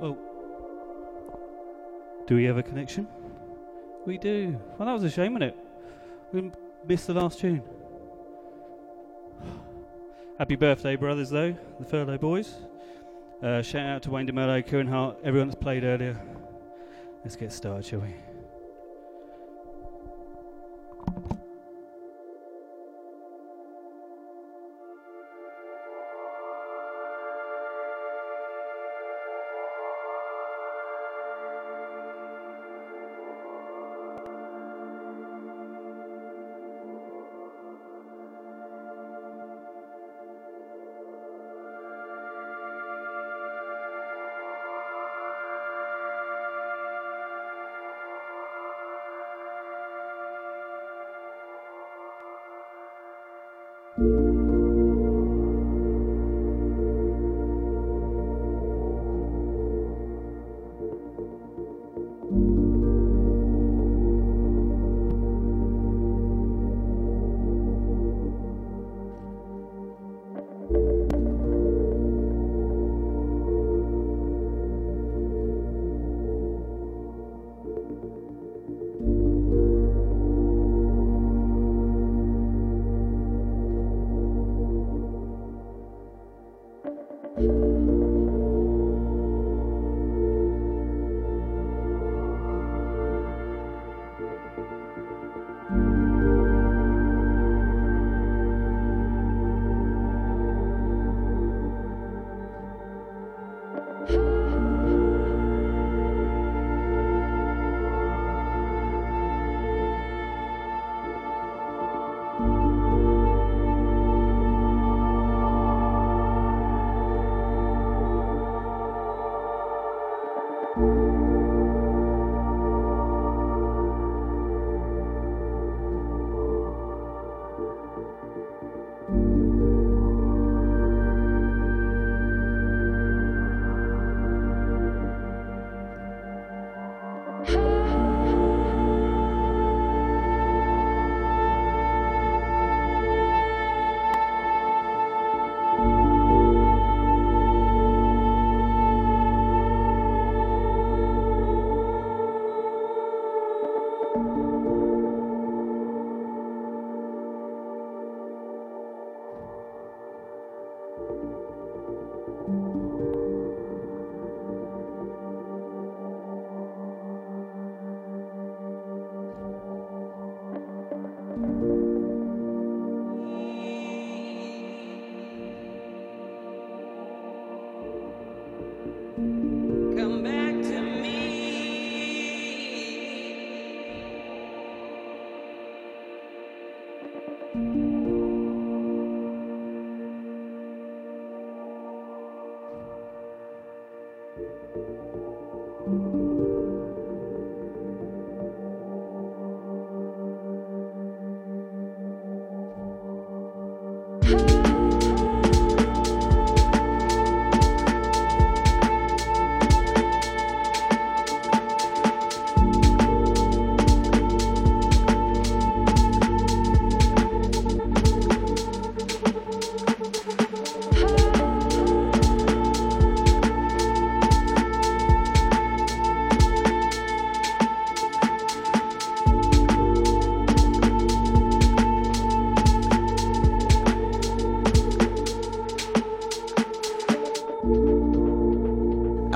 Well, do we have a connection? We do. Well, that was a shame, wasn't it? We missed the last tune. Happy birthday, brothers, though, the Furlough Boys. Uh, shout out to Wayne DeMello, Kieran Hart, everyone that's played earlier. Let's get started, shall we?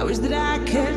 I wish that I could.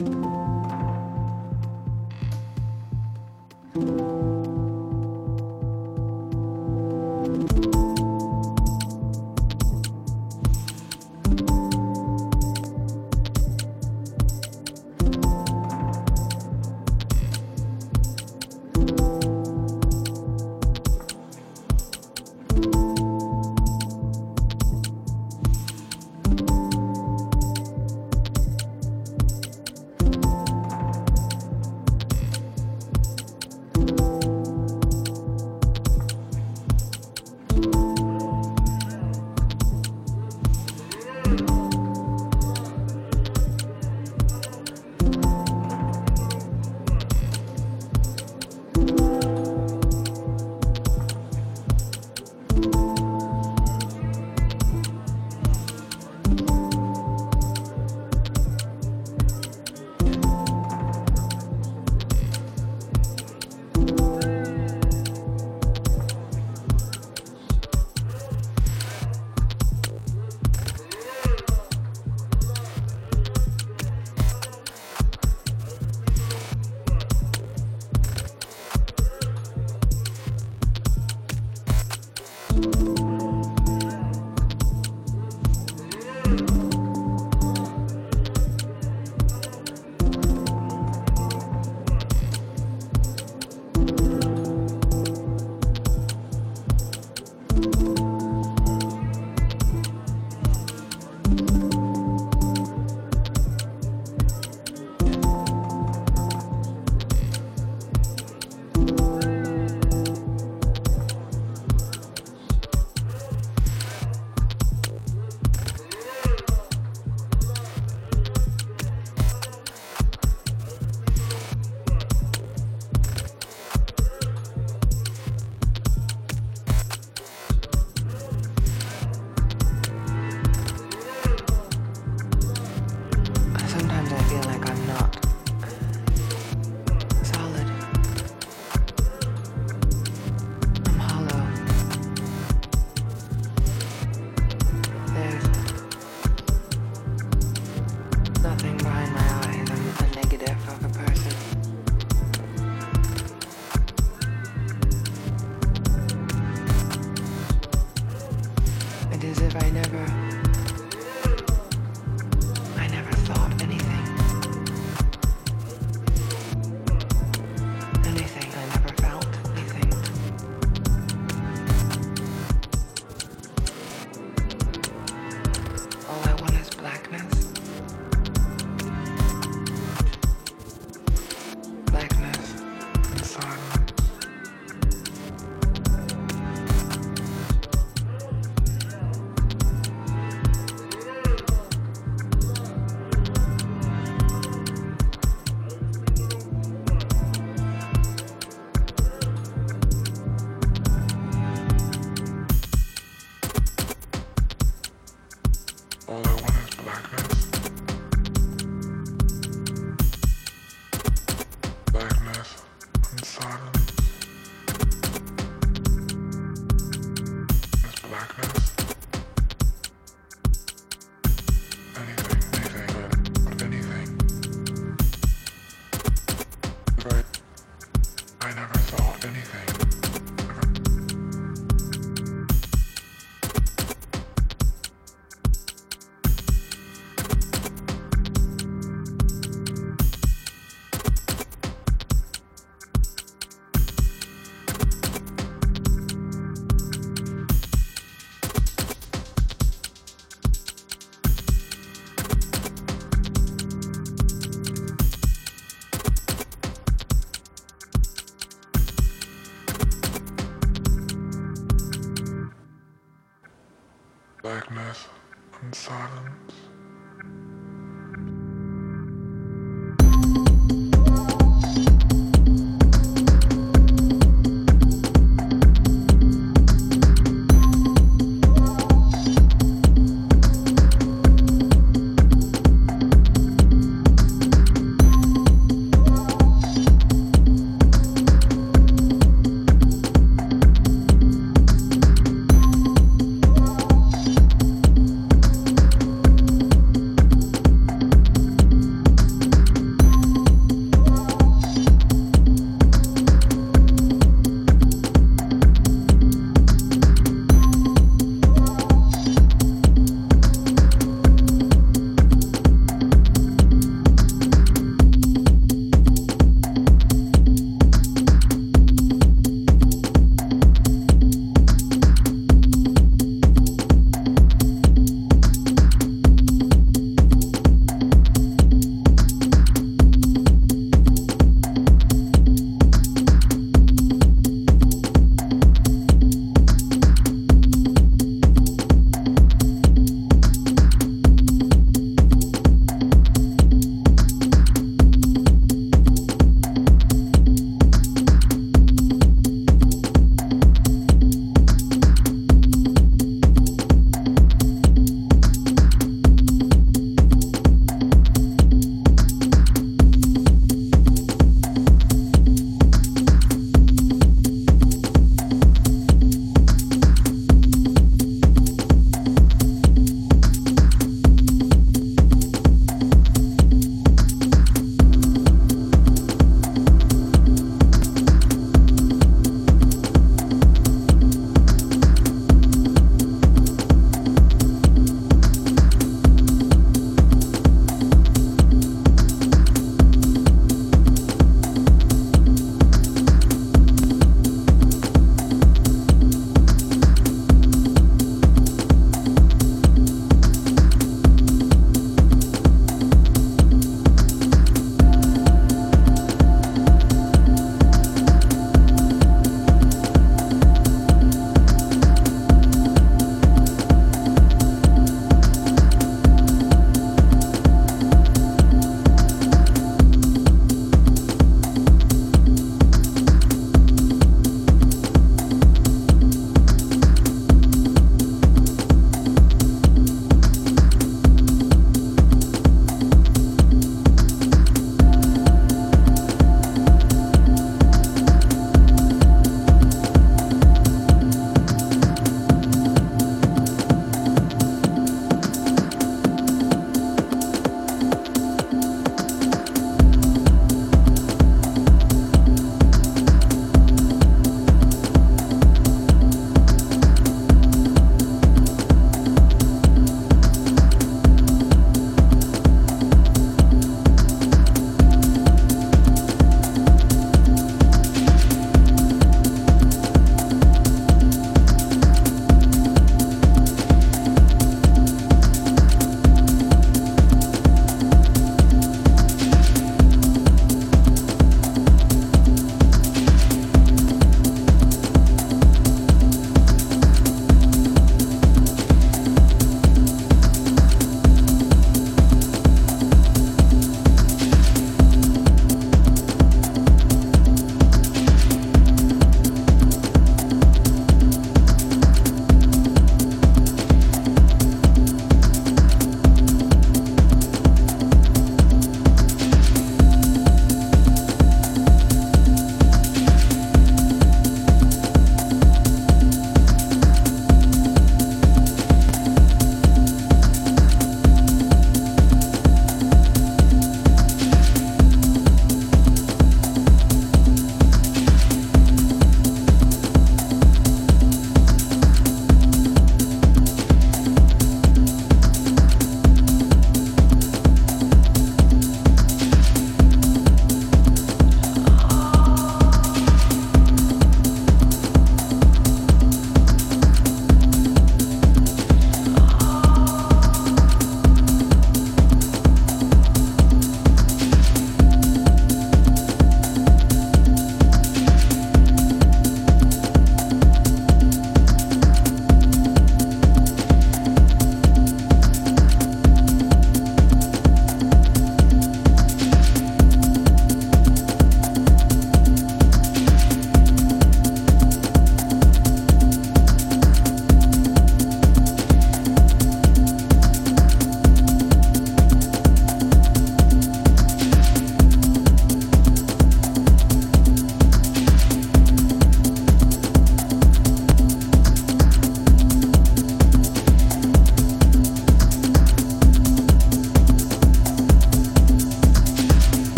Thank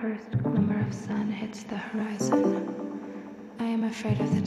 first glimmer of sun hits the horizon, I am afraid of the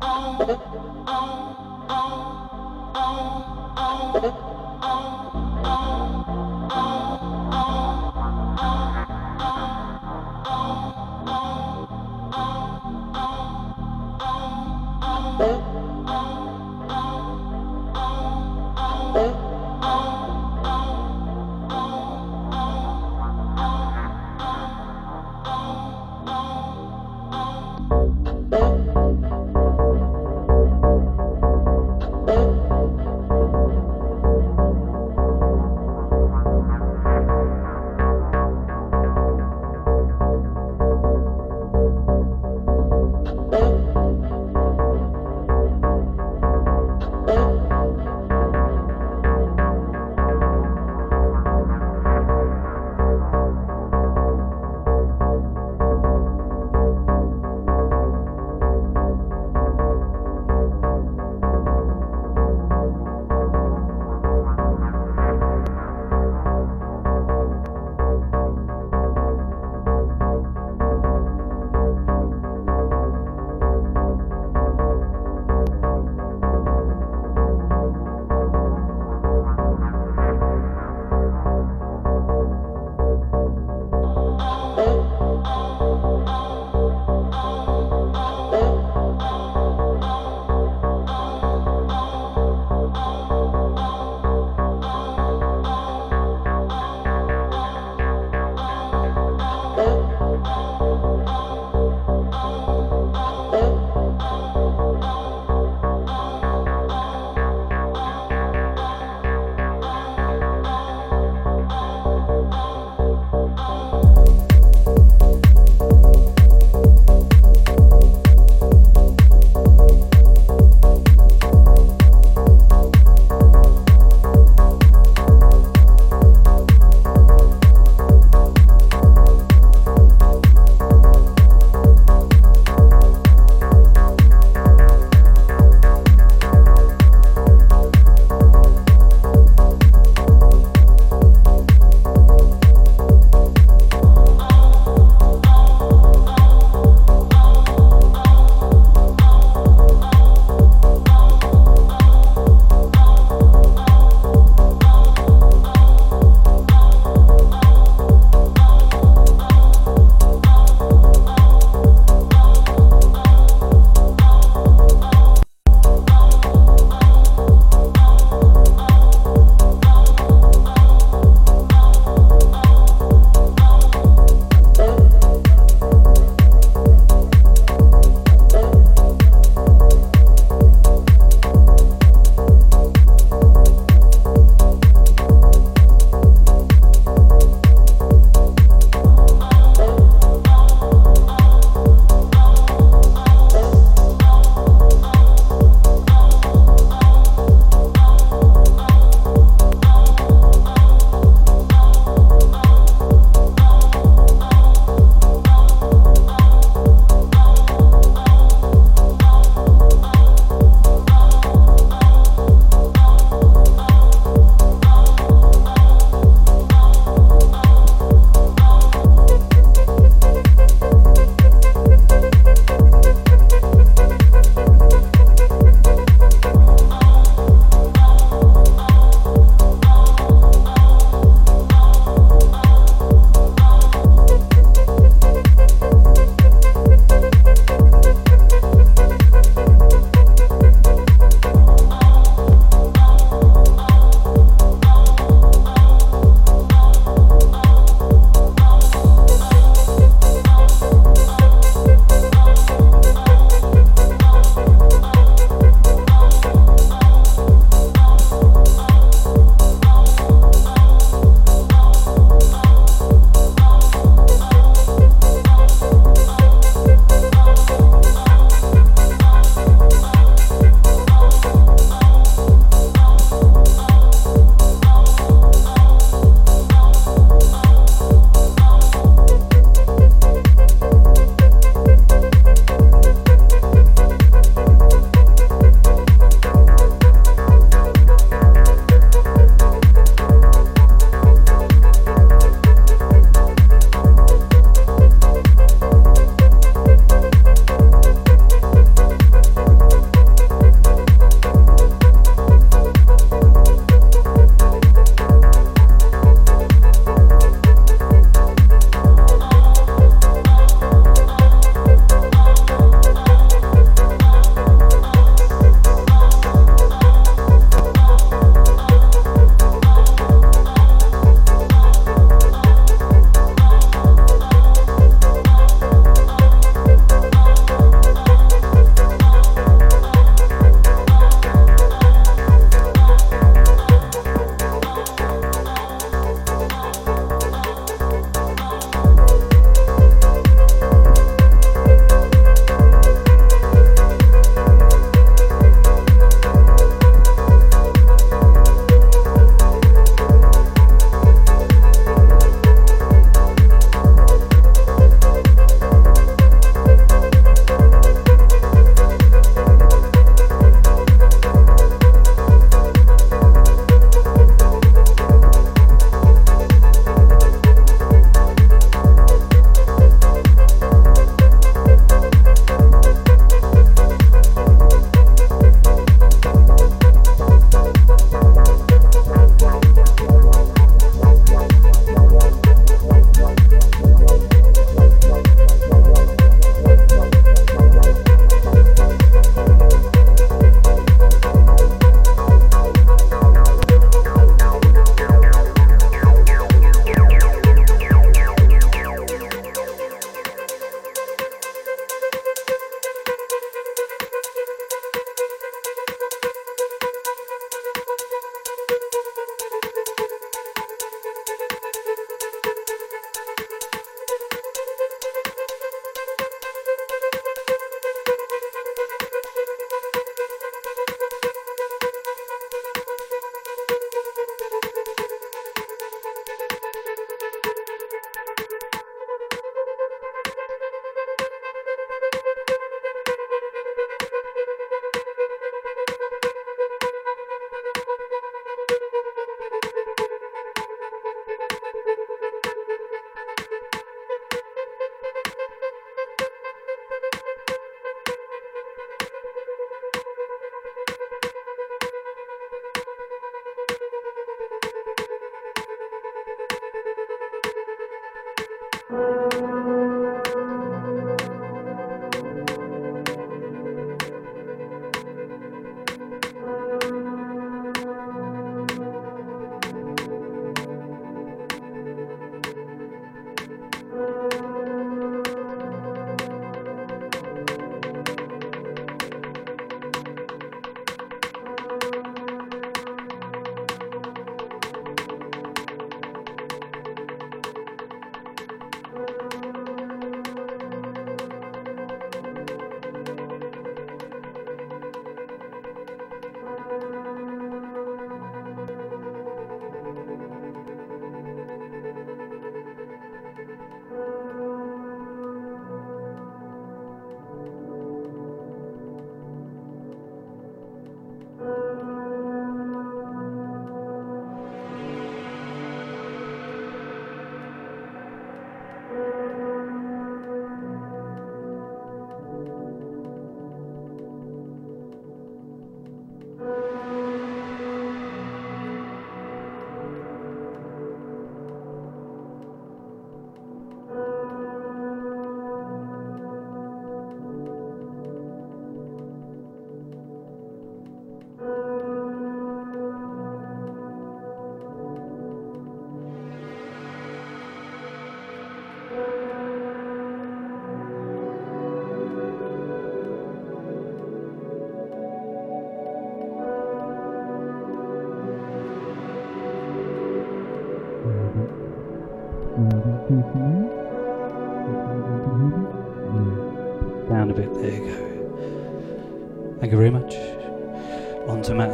oh, oh, oh, oh, oh.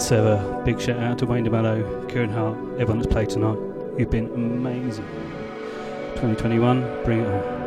Matt Sever. Big shout out to Wayne DeMello, Kieran Hart, everyone that's played tonight. You've been amazing. 2021, bring it on.